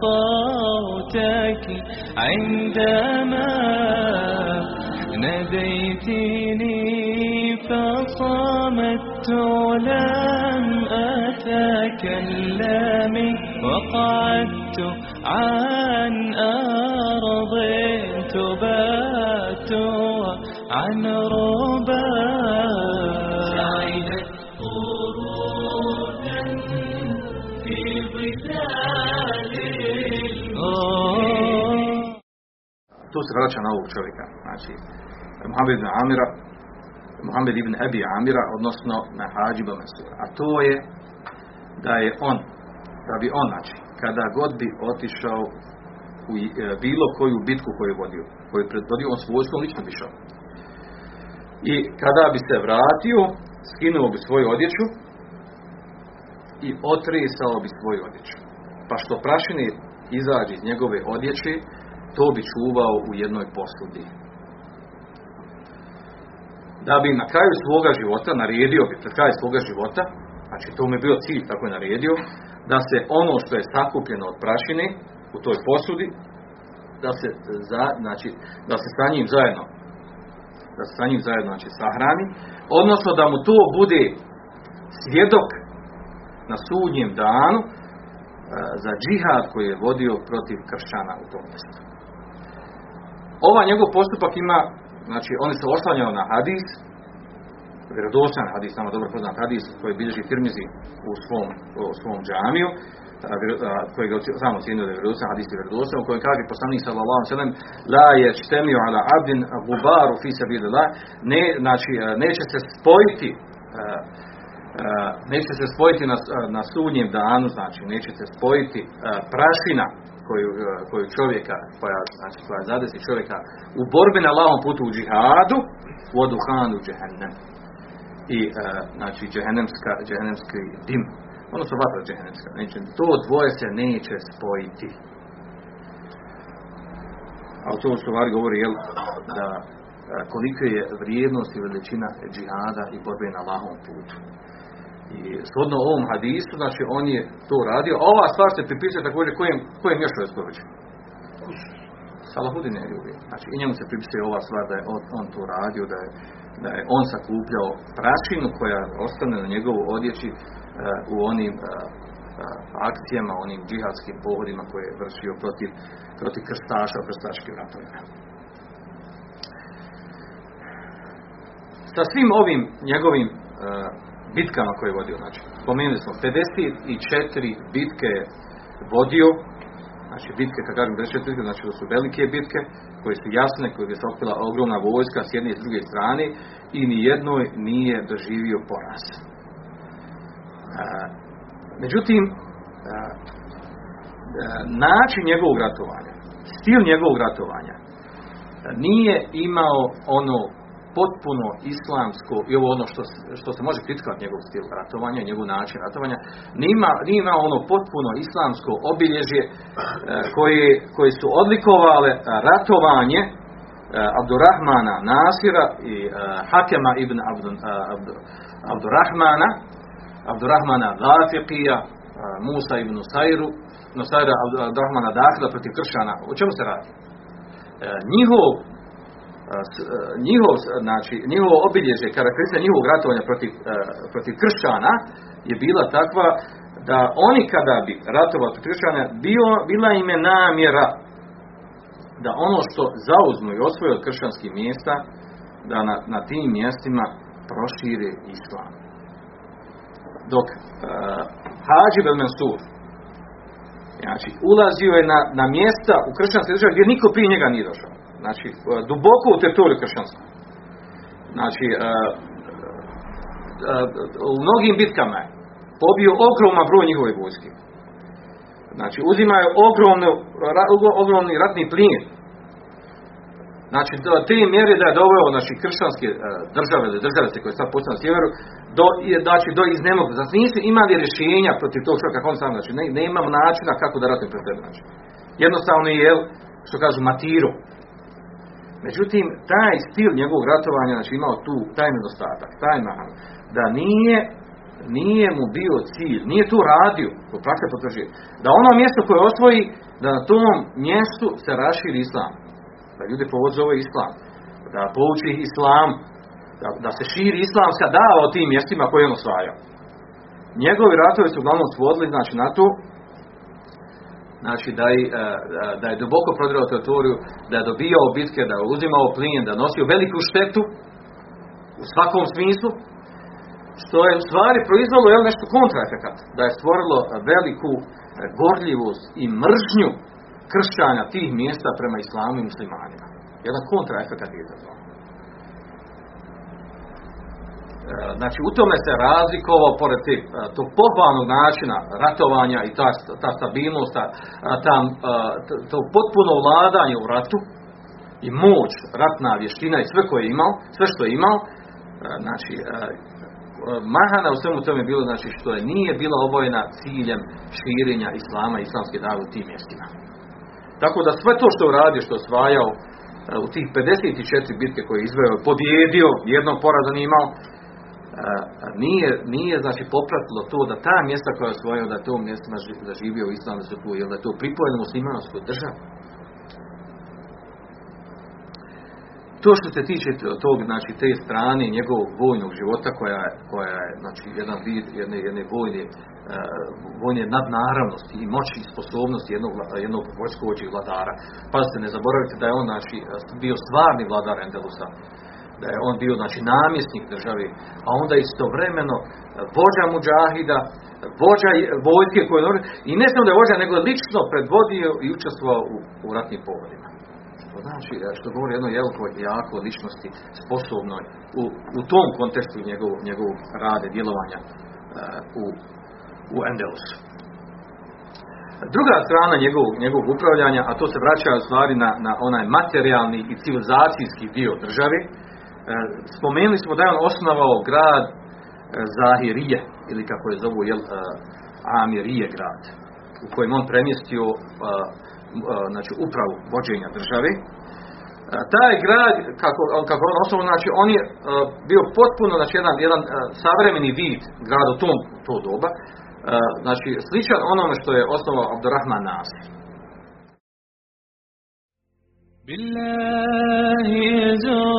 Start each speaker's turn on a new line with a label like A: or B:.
A: صوتك عندما ناديتني فصمت لم أتكلم وقعدت عن أرض تبات عن
B: tu se vraća na ovog čovjeka, znači Muhammed ibn Amira, Muhammed ibn Abi Amira, odnosno na Hađiba. A to je da je on, da bi on, znači, kada god bi otišao u e, bilo koju bitku koju je vodio, koju je predvodio, on s vojskom lično bi išao. I kada bi se vratio, skinuo bi svoju odjeću i otresao bi svoju odjeću. Pa što prašine izađe iz njegove odjeće, to bi čuvao u jednoj posudi. Da bi na kraju svoga života, naredio bi pred kraj svoga života, znači to mu je bio cilj, tako je naredio, da se ono što je sakupljeno od prašine u toj posudi, da se, za, znači, da se sa njim zajedno da se sa njim zajedno znači, sahrani, odnosno da mu to bude svjedok na sudnjem danu e, za džihad koji je vodio protiv kršćana u tom mjestu. Ovaj njegov postupak ima, znači oni se oslanjao na hadis, vjerodostan hadis, nama dobro poznat hadis koji bilježi Tirmizi u svom, u svom džamiju, koji ga samo cijenio da je vjerodostan, hadis je vjerodostan, u kojem kaže poslanik sallallahu sellem la yajtamiu ala abdin gubaru fi sabilillah, ne, znači neće se spojiti neće se spojiti na, na sudnjem danu, znači neće se spojiti prašina koju, koju čovjeka, koja, znači, koja zadesi čovjeka u borbi na lavom putu u džihadu, u oduhanu džehennem. I, znači, džehennemska, džehennemski dim. Ono su vatra džehennemska. Neće, to dvoje se neće spojiti. A to u stvari govori, jel, da koliko je vrijednost i veličina džihada i borbe na lahom putu. I shodno ovom hadisu, znači on je to radio. A ova stvar se pripisuje također kojem, kojem još čovjeku? Salahudin je uvijek. Znači i njemu se pripisuje ova stvar da je on, on to radio, da je, da je on sakupljao prašinu koja ostane na njegovu odjeći uh, u onim uh, akcijama, onim džihadskim pohodima koje je vršio protiv, protiv krstaša, krstaškim ratovima. Sa svim ovim njegovim uh, bitkama koje je vodio. Znači, spomenuli smo 54 bitke je vodio, znači bitke, kad kažem 54 bitke, znači to su velike bitke, koje su jasne, koje je se okupila ogromna vojska s jedne i s druge strane i ni jednoj nije doživio poraz. A, međutim, a, a, način njegovog ratovanja, stil njegovog ratovanja, nije imao ono potpuno islamsko i ovo ono što, što se može kritikati njegov stil ratovanja, njegov način ratovanja, nima, nima ono potpuno islamsko obilježje e, koje, koje su odlikovale ratovanje e, Abdurrahmana Nasira i e, Hakema ibn Abdu, Abdurrahmana Abdurrahmana Gafiqija Musa ibn Sajru Nusajra Abdurrahmana Dahila protiv kršana. O čemu se radi? Njihov njihov, znači, njihovo obilježje, karakteristika njihovog ratovanja protiv, protiv kršćana je bila takva da oni kada bi ratovali protiv kršćana, bio, bila im je namjera da ono što zauzmu i osvoje od kršćanskih mjesta, da na, na tim mjestima prošire islam. Dok uh, Hađi Bel Mansur, znači, ulazio je na, na mjesta u kršćanske države gdje niko prije njega nije došao znači duboko u teritoriju kršćanstva. Znači, uh, uh, u mnogim bitkama je pobio ogroman broj njihove vojske. Znači, uzimaju ogromni ratni plijen. Znači, do te mjere da je doveo znači, kršćanske e, države ili države koje sad postoje na sjeveru, do, znači, do iznemogli. Znači, nisu imali rješenja protiv tog kako on sam, znači, ne, nemam načina kako da ratujem protiv znači. Jednostavno je, što kažu, matiru. Međutim, taj stil njegovog ratovanja, znači, imao tu taj nedostatak, taj mahan, da nije nije mu bio cilj, nije tu radio, to praksa potvrđuje, da ono mjesto koje osvoji, da na tom mjestu se raširi islam, da ljudi pozove islam, da pouči islam, da, da se širi islamska dava o tim mjestima koje je on osvajao. Njegovi ratovi su uglavnom svodili znači, na to znači da je, e, da je duboko prodirao teritoriju, da je dobijao bitke, da je uzimao plin, da je nosio veliku štetu u svakom smislu, što je u stvari proizvalo jel, nešto kontraefekat, da je stvorilo e, veliku e, gorljivost i mržnju kršćanja tih mjesta prema islamu i muslimanima. Jedan kontraefekat je izazvao. E, Znači, u tome se razlikovao, pored te, e, tog pohvalnog načina ratovanja i ta, ta stabilnost, ta, ta, e, to- potpuno vladanje u ratu i moć, ratna vještina i sve koje je imao, sve što je imao, e, znači, e, mahana u svemu tome bilo znači što je nije bila obojena ciljem širenja islama i islamske dave u tim mjestima. Tako da sve to što je što osvajao e, u tih 54 bitke koje je izveo, pobjedio, jednog poraza nije imao, e, nije, nije znači popratilo to da ta mjesta koja je osvojio, da to mjesto naži- zaživio u islam, da su tu, jel da je to pripojeno muslimanskoj državi. To što se tiče tog, znači, te strane njegovog vojnog života koja koja je znači, jedan vid jedne, jedne vojne, vojne nadnaravnosti i moći i sposobnosti jednog, jednog vojskovođe vladara. Pazite, ne zaboravite da je on znači, bio stvarni vladar Endelusa, da je on bio znači, namjesnik države, a onda istovremeno e, vođa muđahida, vođa vojske koje je i ne samo da je vođa, nego je lično predvodio i učestvovao u, u ratnim povodima. Što znači, e, što govori o jednoj jako, ličnosti, sposobnoj u, u tom kontekstu njegovog, njegovog rade, djelovanja e, u, u Endelusu. Druga strana njegovog, njegovog upravljanja, a to se vraća u stvari na, na onaj materijalni i civilizacijski dio države, spomenuli smo da je on osnovao grad e, Zahirije, ili kako je zovu, jel, e, Amirije grad, u kojem on premjestio e, m, e, znači, upravu vođenja države. E, Taj grad, kako, on- kako on osnovno, znači on je e, bio potpuno znači, jedan, jedan e, savremeni vid grada u tom to doba, e, znači sličan onome što je osnovao Abdurrahman Nasir.
A: بالله زرت